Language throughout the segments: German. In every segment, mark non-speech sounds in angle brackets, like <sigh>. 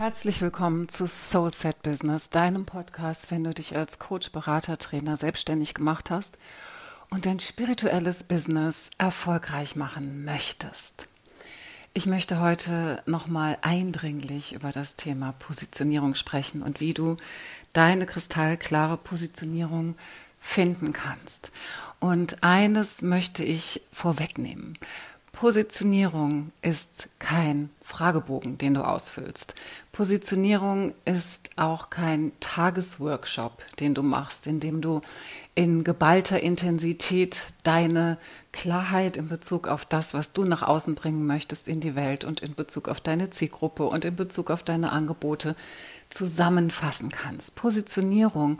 Herzlich willkommen zu Soul Set Business, deinem Podcast, wenn du dich als Coach, Berater, Trainer selbstständig gemacht hast und dein spirituelles Business erfolgreich machen möchtest. Ich möchte heute nochmal eindringlich über das Thema Positionierung sprechen und wie du deine kristallklare Positionierung finden kannst. Und eines möchte ich vorwegnehmen. Positionierung ist kein Fragebogen, den du ausfüllst. Positionierung ist auch kein Tagesworkshop, den du machst, in dem du in geballter Intensität deine Klarheit in Bezug auf das, was du nach außen bringen möchtest in die Welt und in Bezug auf deine Zielgruppe und in Bezug auf deine Angebote zusammenfassen kannst. Positionierung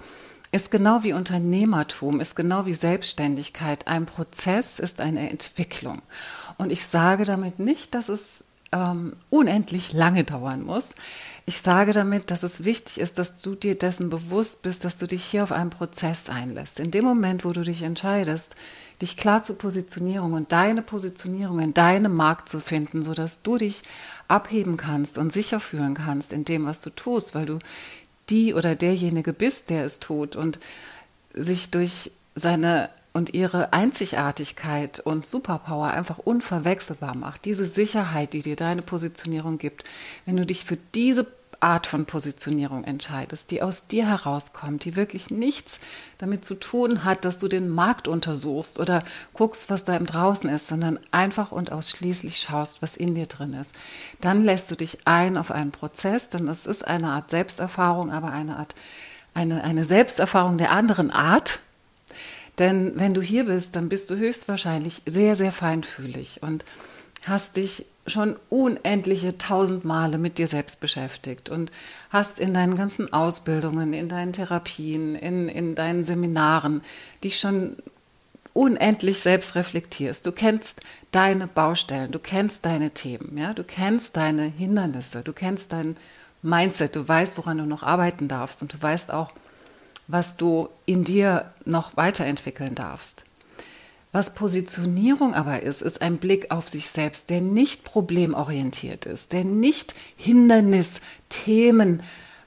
ist genau wie Unternehmertum, ist genau wie Selbstständigkeit ein Prozess, ist eine Entwicklung. Und ich sage damit nicht, dass es ähm, unendlich lange dauern muss. Ich sage damit, dass es wichtig ist, dass du dir dessen bewusst bist, dass du dich hier auf einen Prozess einlässt. In dem Moment, wo du dich entscheidest, dich klar zu Positionierung und deine Positionierung in deinem Markt zu finden, sodass du dich abheben kannst und sicher führen kannst in dem, was du tust, weil du die oder derjenige bist, der es tut und sich durch seine und ihre Einzigartigkeit und Superpower einfach unverwechselbar macht. Diese Sicherheit, die dir deine Positionierung gibt, wenn du dich für diese Art von Positionierung entscheidest, die aus dir herauskommt, die wirklich nichts damit zu tun hat, dass du den Markt untersuchst oder guckst, was da im Draußen ist, sondern einfach und ausschließlich schaust, was in dir drin ist. Dann lässt du dich ein auf einen Prozess, denn es ist eine Art Selbsterfahrung, aber eine Art, eine, eine Selbsterfahrung der anderen Art, denn wenn du hier bist, dann bist du höchstwahrscheinlich sehr, sehr feinfühlig und hast dich schon unendliche tausend Male mit dir selbst beschäftigt und hast in deinen ganzen Ausbildungen, in deinen Therapien, in, in deinen Seminaren dich schon unendlich selbst reflektierst. Du kennst deine Baustellen, du kennst deine Themen, ja, du kennst deine Hindernisse, du kennst dein Mindset, du weißt, woran du noch arbeiten darfst und du weißt auch, was du in dir noch weiterentwickeln darfst. Was Positionierung aber ist, ist ein Blick auf sich selbst, der nicht problemorientiert ist, der nicht Hindernis, Themen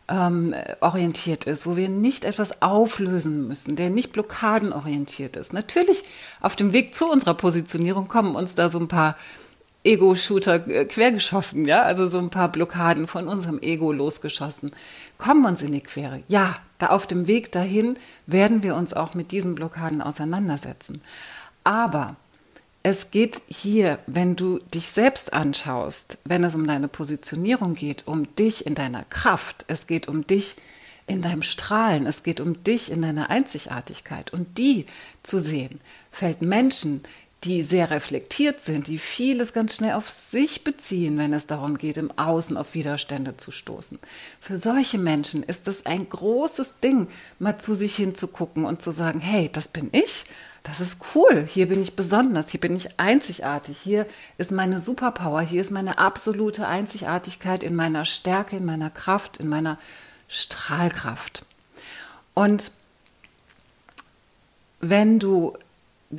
ähm, orientiert ist, wo wir nicht etwas auflösen müssen, der nicht blockadenorientiert ist. Natürlich auf dem Weg zu unserer Positionierung kommen uns da so ein paar Ego-Shooter äh, quergeschossen, ja, also so ein paar Blockaden von unserem Ego losgeschossen, kommen uns in die Quere. Ja, da auf dem Weg dahin werden wir uns auch mit diesen Blockaden auseinandersetzen. Aber es geht hier, wenn du dich selbst anschaust, wenn es um deine Positionierung geht, um dich in deiner Kraft, es geht um dich in deinem Strahlen, es geht um dich in deiner Einzigartigkeit und die zu sehen, fällt Menschen, die sehr reflektiert sind, die vieles ganz schnell auf sich beziehen, wenn es darum geht, im Außen auf Widerstände zu stoßen. Für solche Menschen ist es ein großes Ding, mal zu sich hinzugucken und zu sagen, hey, das bin ich. Das ist cool. Hier bin ich besonders. Hier bin ich einzigartig. Hier ist meine Superpower. Hier ist meine absolute Einzigartigkeit in meiner Stärke, in meiner Kraft, in meiner Strahlkraft. Und wenn du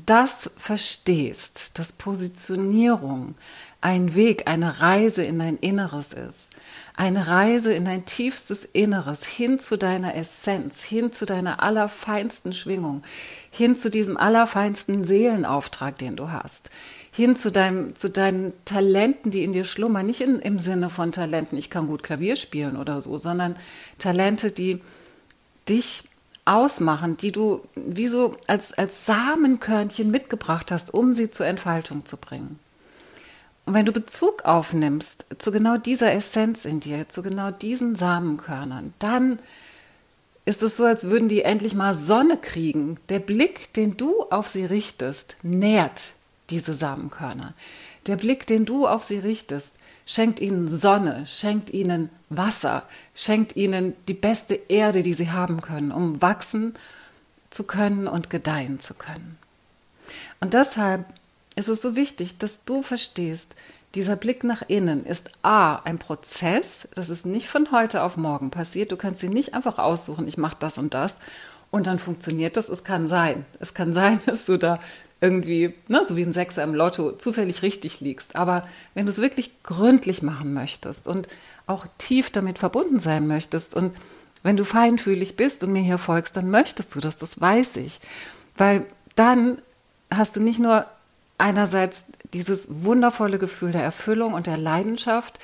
das verstehst, dass Positionierung ein Weg, eine Reise in dein Inneres ist, eine Reise in dein tiefstes Inneres, hin zu deiner Essenz, hin zu deiner allerfeinsten Schwingung, hin zu diesem allerfeinsten Seelenauftrag, den du hast, hin zu, deinem, zu deinen Talenten, die in dir schlummern, nicht in, im Sinne von Talenten, ich kann gut Klavier spielen oder so, sondern Talente, die dich ausmachen, die du wie so als, als Samenkörnchen mitgebracht hast, um sie zur Entfaltung zu bringen. Und wenn du Bezug aufnimmst zu genau dieser Essenz in dir, zu genau diesen Samenkörnern, dann ist es so, als würden die endlich mal Sonne kriegen. Der Blick, den du auf sie richtest, nährt diese Samenkörner. Der Blick, den du auf sie richtest, schenkt ihnen Sonne, schenkt ihnen Wasser, schenkt ihnen die beste Erde, die sie haben können, um wachsen zu können und gedeihen zu können. Und deshalb ist es so wichtig, dass du verstehst, dieser Blick nach innen ist A, ein Prozess, das ist nicht von heute auf morgen passiert. Du kannst sie nicht einfach aussuchen, ich mache das und das und dann funktioniert das. Es kann sein. Es kann <laughs> sein, dass du da irgendwie, ne, so wie ein Sechser im Lotto, zufällig richtig liegst. Aber wenn du es wirklich gründlich machen möchtest und auch tief damit verbunden sein möchtest und wenn du feinfühlig bist und mir hier folgst, dann möchtest du das, das weiß ich. Weil dann hast du nicht nur einerseits dieses wundervolle Gefühl der Erfüllung und der Leidenschaft,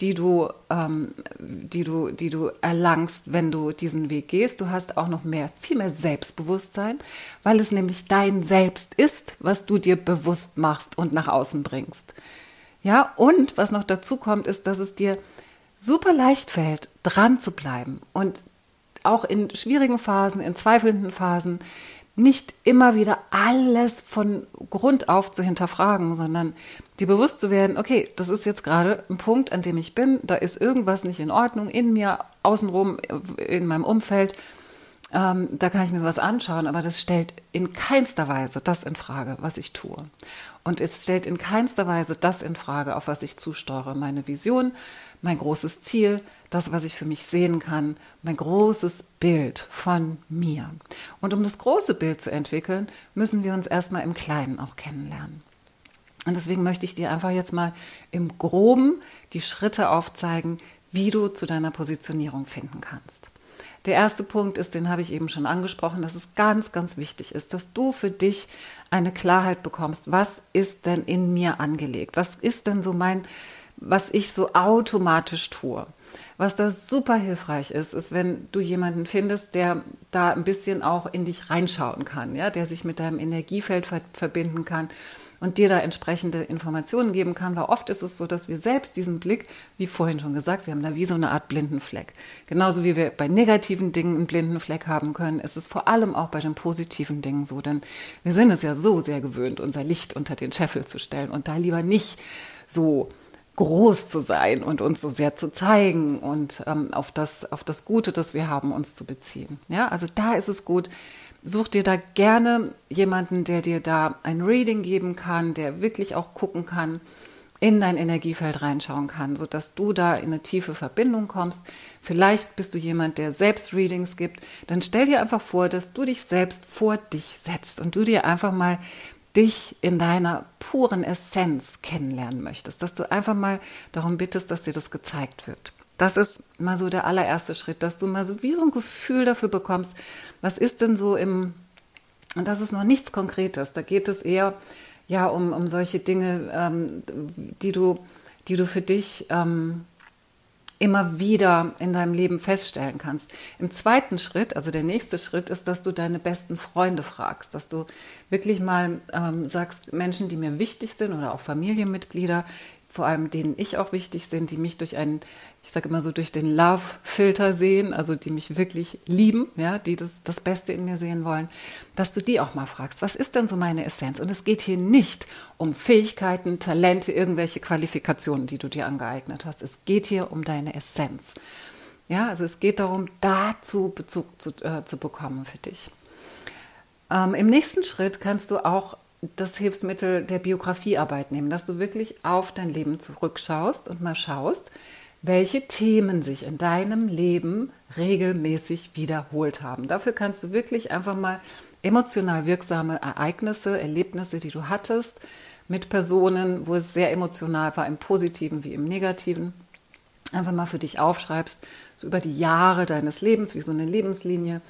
die du, ähm, die du, die du erlangst, wenn du diesen Weg gehst. Du hast auch noch mehr, viel mehr Selbstbewusstsein, weil es nämlich dein Selbst ist, was du dir bewusst machst und nach außen bringst. Ja, und was noch dazu kommt, ist, dass es dir super leicht fällt, dran zu bleiben und auch in schwierigen Phasen, in zweifelnden Phasen nicht immer wieder alles von Grund auf zu hinterfragen, sondern dir bewusst zu werden, okay, das ist jetzt gerade ein Punkt, an dem ich bin, da ist irgendwas nicht in Ordnung in mir, außenrum, in meinem Umfeld. Ähm, da kann ich mir was anschauen, aber das stellt in keinster Weise das in Frage, was ich tue. Und es stellt in keinster Weise das in Frage, auf was ich zusteuere. Meine Vision, mein großes Ziel, das, was ich für mich sehen kann, mein großes Bild von mir. Und um das große Bild zu entwickeln, müssen wir uns erstmal im Kleinen auch kennenlernen. Und deswegen möchte ich dir einfach jetzt mal im groben die Schritte aufzeigen, wie du zu deiner Positionierung finden kannst. Der erste Punkt ist, den habe ich eben schon angesprochen, dass es ganz, ganz wichtig ist, dass du für dich eine Klarheit bekommst, was ist denn in mir angelegt? Was ist denn so mein, was ich so automatisch tue? Was da super hilfreich ist, ist, wenn du jemanden findest, der da ein bisschen auch in dich reinschauen kann, ja, der sich mit deinem Energiefeld verbinden kann und dir da entsprechende Informationen geben kann, weil oft ist es so, dass wir selbst diesen Blick, wie vorhin schon gesagt, wir haben da wie so eine Art blinden Fleck. Genauso wie wir bei negativen Dingen einen blinden Fleck haben können, ist es vor allem auch bei den positiven Dingen so, denn wir sind es ja so sehr gewöhnt, unser Licht unter den Scheffel zu stellen und da lieber nicht so groß zu sein und uns so sehr zu zeigen und ähm, auf, das, auf das Gute, das wir haben, uns zu beziehen. Ja, also da ist es gut. Such dir da gerne jemanden, der dir da ein Reading geben kann, der wirklich auch gucken kann, in dein Energiefeld reinschauen kann, sodass du da in eine tiefe Verbindung kommst. Vielleicht bist du jemand, der selbst Readings gibt. Dann stell dir einfach vor, dass du dich selbst vor dich setzt und du dir einfach mal dich in deiner puren Essenz kennenlernen möchtest, dass du einfach mal darum bittest, dass dir das gezeigt wird. Das ist mal so der allererste Schritt, dass du mal so wie so ein Gefühl dafür bekommst, was ist denn so im, und das ist noch nichts Konkretes, da geht es eher ja um, um solche Dinge, ähm, die du, die du für dich ähm, immer wieder in deinem Leben feststellen kannst. Im zweiten Schritt, also der nächste Schritt, ist, dass du deine besten Freunde fragst, dass du wirklich mal ähm, sagst, Menschen, die mir wichtig sind oder auch Familienmitglieder, vor allem denen ich auch wichtig sind, die mich durch einen, ich sage immer so, durch den Love-Filter sehen, also die mich wirklich lieben, ja, die das, das Beste in mir sehen wollen, dass du die auch mal fragst, was ist denn so meine Essenz? Und es geht hier nicht um Fähigkeiten, Talente, irgendwelche Qualifikationen, die du dir angeeignet hast. Es geht hier um deine Essenz. Ja, also es geht darum, dazu Bezug zu, äh, zu bekommen für dich. Ähm, Im nächsten Schritt kannst du auch das Hilfsmittel der Biografiearbeit nehmen, dass du wirklich auf dein Leben zurückschaust und mal schaust, welche Themen sich in deinem Leben regelmäßig wiederholt haben. Dafür kannst du wirklich einfach mal emotional wirksame Ereignisse, Erlebnisse, die du hattest, mit Personen, wo es sehr emotional war, im positiven wie im negativen, einfach mal für dich aufschreibst, so über die Jahre deines Lebens, wie so eine Lebenslinie,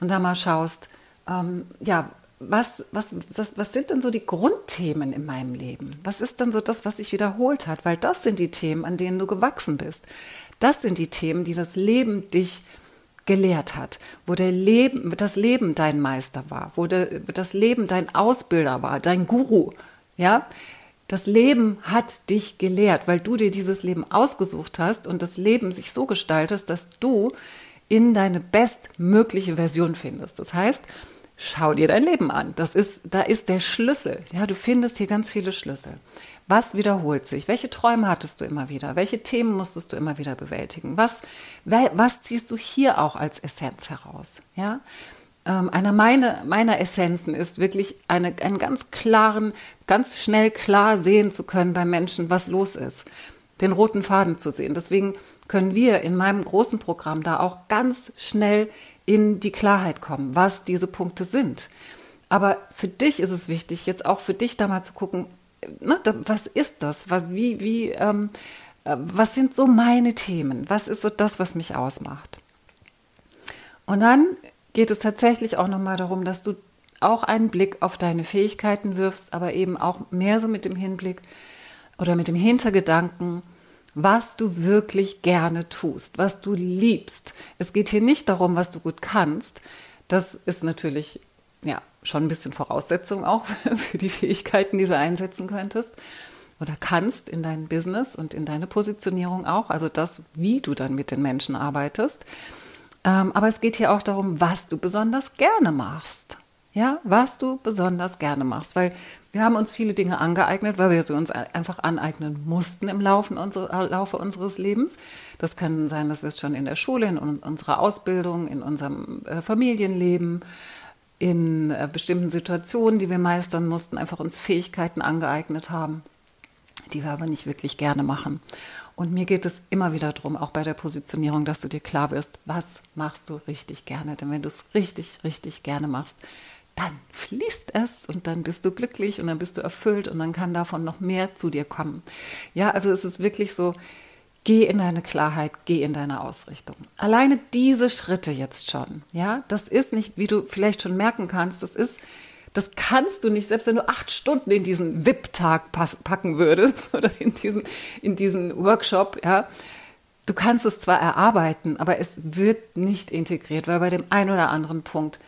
und da mal schaust, ähm, ja, was, was, was, was sind denn so die Grundthemen in meinem Leben? Was ist denn so das, was sich wiederholt hat? Weil das sind die Themen, an denen du gewachsen bist. Das sind die Themen, die das Leben dich gelehrt hat, wo der Leben, das Leben dein Meister war, wo der, das Leben dein Ausbilder war, dein Guru, ja. Das Leben hat dich gelehrt, weil du dir dieses Leben ausgesucht hast und das Leben sich so gestaltest, dass du in deine bestmögliche Version findest. Das heißt, schau dir dein Leben an. Das ist, da ist der Schlüssel. Ja, du findest hier ganz viele Schlüssel. Was wiederholt sich? Welche Träume hattest du immer wieder? Welche Themen musstest du immer wieder bewältigen? Was, was ziehst du hier auch als Essenz heraus? Ja, ähm, einer meiner, meiner Essenzen ist wirklich eine, einen ganz klaren, ganz schnell klar sehen zu können bei Menschen, was los ist. Den roten Faden zu sehen. Deswegen können wir in meinem großen Programm da auch ganz schnell in die Klarheit kommen, was diese Punkte sind. Aber für dich ist es wichtig, jetzt auch für dich da mal zu gucken, ne, was ist das? Was, wie, wie, ähm, äh, was sind so meine Themen? Was ist so das, was mich ausmacht? Und dann geht es tatsächlich auch nochmal darum, dass du auch einen Blick auf deine Fähigkeiten wirfst, aber eben auch mehr so mit dem Hinblick oder mit dem Hintergedanken, was du wirklich gerne tust, was du liebst. Es geht hier nicht darum, was du gut kannst. Das ist natürlich ja schon ein bisschen Voraussetzung auch <laughs> für die Fähigkeiten, die du einsetzen könntest oder kannst in dein Business und in deine Positionierung auch, also das, wie du dann mit den Menschen arbeitest. Ähm, aber es geht hier auch darum, was du besonders gerne machst. Ja, was du besonders gerne machst, weil wir haben uns viele Dinge angeeignet, weil wir sie uns einfach aneignen mussten im äh, Laufe unseres Lebens. Das kann sein, dass wir es schon in der Schule, in unserer Ausbildung, in unserem äh, Familienleben, in äh, bestimmten Situationen, die wir meistern mussten, einfach uns Fähigkeiten angeeignet haben, die wir aber nicht wirklich gerne machen. Und mir geht es immer wieder darum, auch bei der Positionierung, dass du dir klar wirst, was machst du richtig gerne. Denn wenn du es richtig, richtig gerne machst, dann fließt es und dann bist du glücklich und dann bist du erfüllt und dann kann davon noch mehr zu dir kommen. Ja, also es ist wirklich so, geh in deine Klarheit, geh in deine Ausrichtung. Alleine diese Schritte jetzt schon, ja, das ist nicht, wie du vielleicht schon merken kannst, das ist, das kannst du nicht, selbst wenn du acht Stunden in diesen VIP-Tag packen würdest <laughs> oder in diesen, in diesen Workshop, ja, du kannst es zwar erarbeiten, aber es wird nicht integriert, weil bei dem einen oder anderen Punkt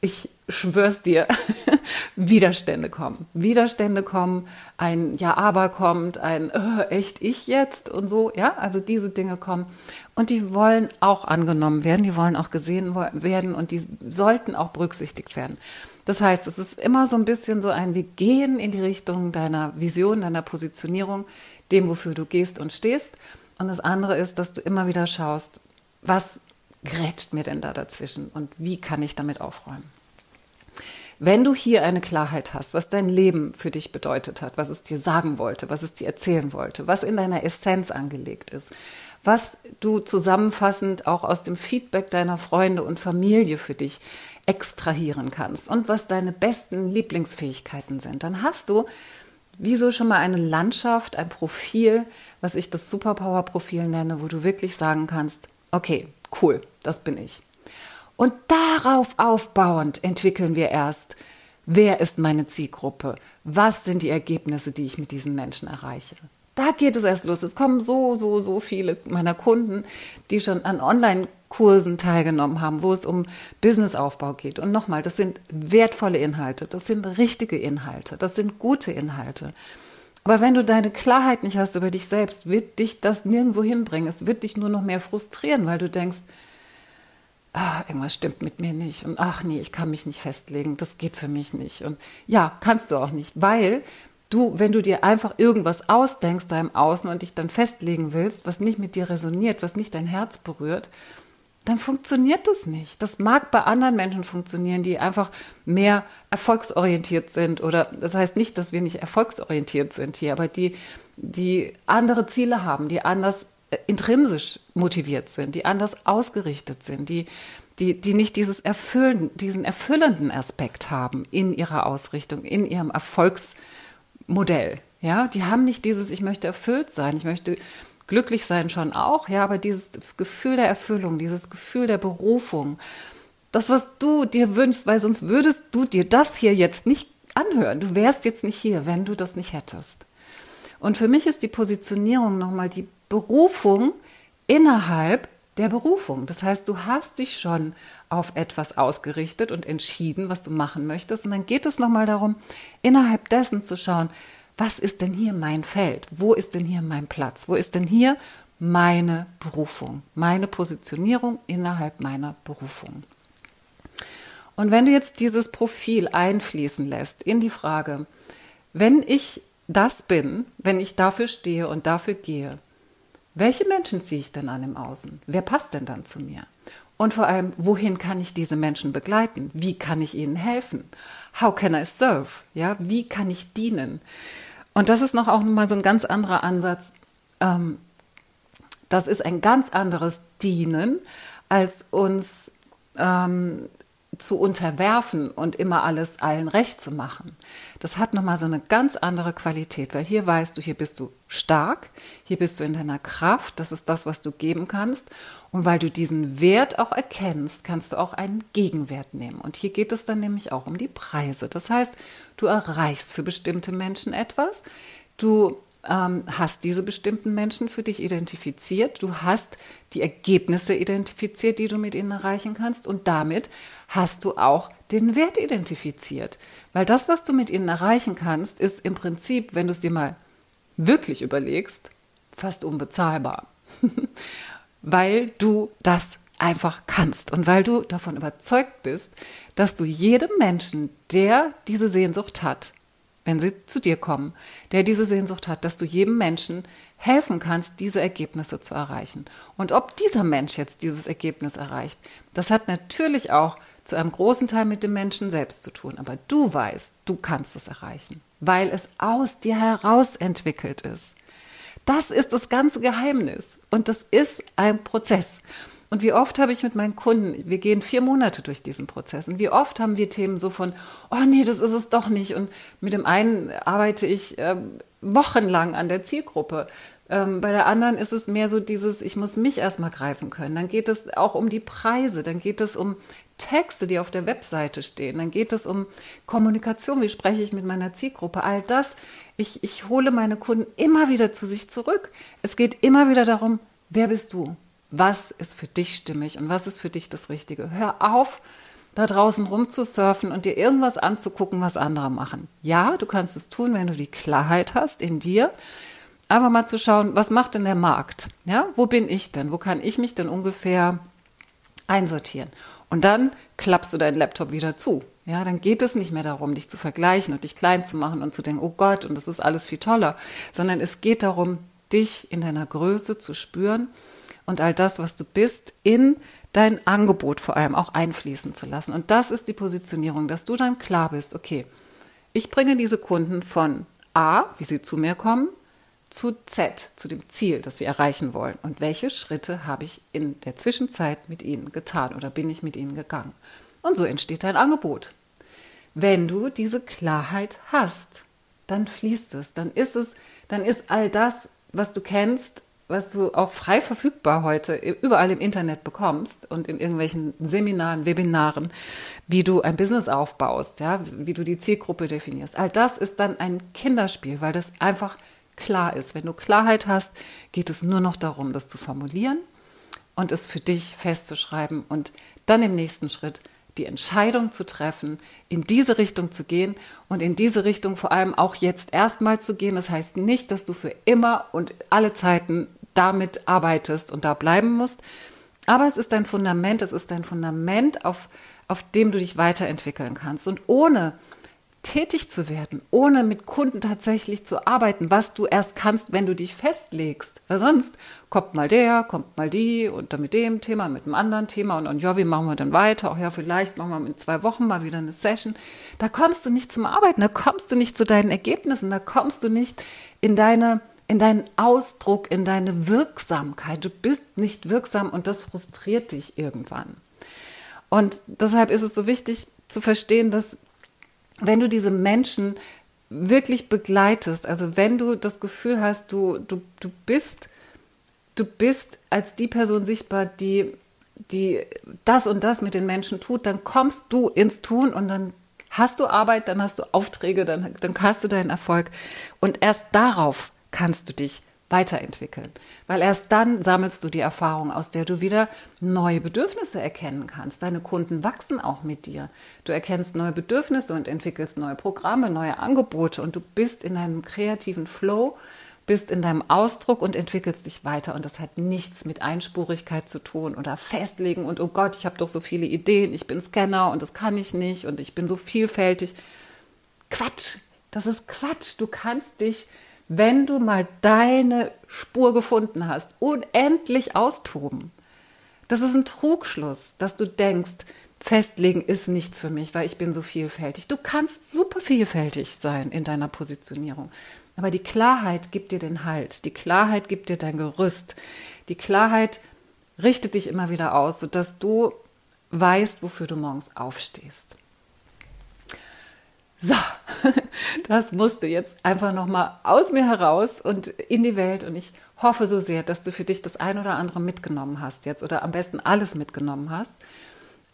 ich schwör's dir, <laughs> Widerstände kommen. Widerstände kommen, ein Ja, aber kommt, ein äh, echt ich jetzt und so, ja, also diese Dinge kommen. Und die wollen auch angenommen werden, die wollen auch gesehen werden und die sollten auch berücksichtigt werden. Das heißt, es ist immer so ein bisschen so ein, wir gehen in die Richtung deiner Vision, deiner Positionierung, dem, wofür du gehst und stehst. Und das andere ist, dass du immer wieder schaust, was grätscht mir denn da dazwischen und wie kann ich damit aufräumen? Wenn du hier eine Klarheit hast, was dein Leben für dich bedeutet hat, was es dir sagen wollte, was es dir erzählen wollte, was in deiner Essenz angelegt ist, was du zusammenfassend auch aus dem Feedback deiner Freunde und Familie für dich extrahieren kannst und was deine besten Lieblingsfähigkeiten sind, dann hast du wieso schon mal eine Landschaft, ein Profil, was ich das Superpower-Profil nenne, wo du wirklich sagen kannst, okay, cool, das bin ich. Und darauf aufbauend entwickeln wir erst, wer ist meine Zielgruppe? Was sind die Ergebnisse, die ich mit diesen Menschen erreiche? Da geht es erst los. Es kommen so, so, so viele meiner Kunden, die schon an Online-Kursen teilgenommen haben, wo es um Businessaufbau geht. Und nochmal, das sind wertvolle Inhalte, das sind richtige Inhalte, das sind gute Inhalte. Aber wenn du deine Klarheit nicht hast über dich selbst, wird dich das nirgendwo hinbringen. Es wird dich nur noch mehr frustrieren, weil du denkst, ah, irgendwas stimmt mit mir nicht und ach nee, ich kann mich nicht festlegen, das geht für mich nicht. Und ja, kannst du auch nicht, weil du, wenn du dir einfach irgendwas ausdenkst da im Außen und dich dann festlegen willst, was nicht mit dir resoniert, was nicht dein Herz berührt, dann funktioniert das nicht. Das mag bei anderen Menschen funktionieren, die einfach mehr erfolgsorientiert sind oder das heißt nicht, dass wir nicht erfolgsorientiert sind hier, aber die, die andere Ziele haben, die anders intrinsisch motiviert sind, die anders ausgerichtet sind, die, die, die nicht dieses Erfüllen, diesen erfüllenden Aspekt haben in ihrer Ausrichtung, in ihrem Erfolgsmodell. Ja, die haben nicht dieses, ich möchte erfüllt sein, ich möchte glücklich sein schon auch, ja, aber dieses Gefühl der Erfüllung, dieses Gefühl der Berufung, das, was du dir wünschst, weil sonst würdest du dir das hier jetzt nicht anhören. Du wärst jetzt nicht hier, wenn du das nicht hättest. Und für mich ist die Positionierung nochmal die Berufung innerhalb der Berufung. Das heißt, du hast dich schon auf etwas ausgerichtet und entschieden, was du machen möchtest. Und dann geht es nochmal darum, innerhalb dessen zu schauen, was ist denn hier mein Feld? Wo ist denn hier mein Platz? Wo ist denn hier meine Berufung? Meine Positionierung innerhalb meiner Berufung. Und wenn du jetzt dieses Profil einfließen lässt in die Frage, wenn ich das bin, wenn ich dafür stehe und dafür gehe, welche Menschen ziehe ich denn an im Außen? Wer passt denn dann zu mir? Und vor allem, wohin kann ich diese Menschen begleiten? Wie kann ich ihnen helfen? How can I serve? Ja, wie kann ich dienen? Und das ist noch auch mal so ein ganz anderer Ansatz. Ähm, das ist ein ganz anderes Dienen, als uns ähm, zu unterwerfen und immer alles allen recht zu machen. Das hat nochmal so eine ganz andere Qualität, weil hier weißt du, hier bist du stark, hier bist du in deiner Kraft, das ist das, was du geben kannst. Und weil du diesen Wert auch erkennst, kannst du auch einen Gegenwert nehmen. Und hier geht es dann nämlich auch um die Preise. Das heißt, du erreichst für bestimmte Menschen etwas, du ähm, hast diese bestimmten Menschen für dich identifiziert, du hast die Ergebnisse identifiziert, die du mit ihnen erreichen kannst und damit hast du auch den Wert identifiziert. Weil das, was du mit ihnen erreichen kannst, ist im Prinzip, wenn du es dir mal wirklich überlegst, fast unbezahlbar. <laughs> weil du das einfach kannst und weil du davon überzeugt bist, dass du jedem Menschen, der diese Sehnsucht hat, wenn sie zu dir kommen, der diese Sehnsucht hat, dass du jedem Menschen helfen kannst, diese Ergebnisse zu erreichen. Und ob dieser Mensch jetzt dieses Ergebnis erreicht, das hat natürlich auch zu einem großen Teil mit dem Menschen selbst zu tun. Aber du weißt, du kannst es erreichen, weil es aus dir heraus entwickelt ist. Das ist das ganze Geheimnis. Und das ist ein Prozess. Und wie oft habe ich mit meinen Kunden, wir gehen vier Monate durch diesen Prozess und wie oft haben wir Themen so von, oh nee, das ist es doch nicht. Und mit dem einen arbeite ich äh, wochenlang an der Zielgruppe. Ähm, bei der anderen ist es mehr so dieses, ich muss mich erstmal greifen können. Dann geht es auch um die Preise, dann geht es um Texte, die auf der Webseite stehen, dann geht es um Kommunikation, wie spreche ich mit meiner Zielgruppe, all das. Ich, ich hole meine Kunden immer wieder zu sich zurück. Es geht immer wieder darum, wer bist du? Was ist für dich stimmig und was ist für dich das Richtige. Hör auf, da draußen rumzusurfen und dir irgendwas anzugucken, was andere machen. Ja, du kannst es tun, wenn du die Klarheit hast in dir. Aber mal zu schauen, was macht denn der Markt? Ja, wo bin ich denn? Wo kann ich mich denn ungefähr einsortieren? Und dann klappst du deinen Laptop wieder zu. Ja, dann geht es nicht mehr darum, dich zu vergleichen und dich klein zu machen und zu denken, oh Gott, und das ist alles viel toller, sondern es geht darum, dich in deiner Größe zu spüren und all das, was du bist, in dein Angebot vor allem auch einfließen zu lassen. Und das ist die Positionierung, dass du dann klar bist, okay, ich bringe diese Kunden von A, wie sie zu mir kommen, zu Z, zu dem Ziel, das sie erreichen wollen. Und welche Schritte habe ich in der Zwischenzeit mit ihnen getan oder bin ich mit ihnen gegangen? Und so entsteht dein Angebot. Wenn du diese Klarheit hast, dann fließt es, dann ist es, dann ist all das, was du kennst, was du auch frei verfügbar heute überall im Internet bekommst und in irgendwelchen Seminaren, Webinaren, wie du ein Business aufbaust, ja, wie du die Zielgruppe definierst. All das ist dann ein Kinderspiel, weil das einfach klar ist. Wenn du Klarheit hast, geht es nur noch darum, das zu formulieren und es für dich festzuschreiben und dann im nächsten Schritt die Entscheidung zu treffen, in diese Richtung zu gehen und in diese Richtung vor allem auch jetzt erstmal zu gehen. Das heißt nicht, dass du für immer und alle Zeiten damit arbeitest und da bleiben musst. Aber es ist dein Fundament, es ist dein Fundament, auf, auf dem du dich weiterentwickeln kannst. Und ohne tätig zu werden, ohne mit Kunden tatsächlich zu arbeiten, was du erst kannst, wenn du dich festlegst. Weil sonst kommt mal der, kommt mal die und dann mit dem Thema, mit einem anderen Thema und, und ja, wie machen wir dann weiter? Auch ja, vielleicht machen wir in zwei Wochen mal wieder eine Session. Da kommst du nicht zum Arbeiten, da kommst du nicht zu deinen Ergebnissen, da kommst du nicht in deine in deinen Ausdruck, in deine Wirksamkeit. Du bist nicht wirksam und das frustriert dich irgendwann. Und deshalb ist es so wichtig zu verstehen, dass wenn du diese Menschen wirklich begleitest, also wenn du das Gefühl hast, du, du, du bist, du bist als die Person sichtbar, die, die das und das mit den Menschen tut, dann kommst du ins Tun und dann hast du Arbeit, dann hast du Aufträge, dann, dann hast du deinen Erfolg. Und erst darauf kannst du dich weiterentwickeln. Weil erst dann sammelst du die Erfahrung, aus der du wieder neue Bedürfnisse erkennen kannst. Deine Kunden wachsen auch mit dir. Du erkennst neue Bedürfnisse und entwickelst neue Programme, neue Angebote und du bist in einem kreativen Flow, bist in deinem Ausdruck und entwickelst dich weiter. Und das hat nichts mit Einspurigkeit zu tun oder festlegen und oh Gott, ich habe doch so viele Ideen, ich bin Scanner und das kann ich nicht und ich bin so vielfältig. Quatsch, das ist Quatsch. Du kannst dich wenn du mal deine Spur gefunden hast, unendlich austoben. Das ist ein Trugschluss, dass du denkst, festlegen ist nichts für mich, weil ich bin so vielfältig. Du kannst super vielfältig sein in deiner Positionierung. Aber die Klarheit gibt dir den Halt. Die Klarheit gibt dir dein Gerüst. Die Klarheit richtet dich immer wieder aus, sodass du weißt, wofür du morgens aufstehst. So, <laughs> das musste jetzt einfach nochmal aus mir heraus und in die Welt. Und ich hoffe so sehr, dass du für dich das ein oder andere mitgenommen hast jetzt oder am besten alles mitgenommen hast.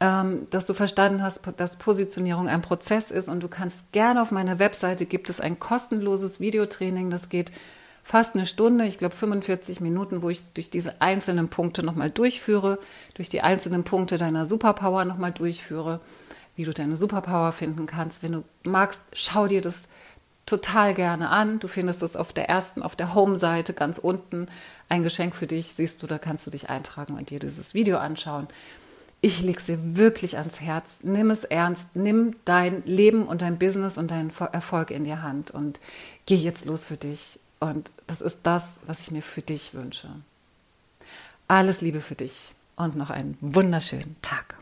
Ähm, dass du verstanden hast, dass Positionierung ein Prozess ist und du kannst gerne auf meiner Webseite gibt es ein kostenloses Videotraining, das geht fast eine Stunde, ich glaube 45 Minuten, wo ich durch diese einzelnen Punkte nochmal durchführe, durch die einzelnen Punkte deiner Superpower nochmal durchführe wie du deine Superpower finden kannst. Wenn du magst, schau dir das total gerne an. Du findest es auf der ersten, auf der Home-Seite ganz unten. Ein Geschenk für dich, siehst du, da kannst du dich eintragen und dir dieses Video anschauen. Ich lege es dir wirklich ans Herz. Nimm es ernst. Nimm dein Leben und dein Business und deinen Erfolg in die Hand und geh jetzt los für dich. Und das ist das, was ich mir für dich wünsche. Alles Liebe für dich und noch einen wunderschönen Tag.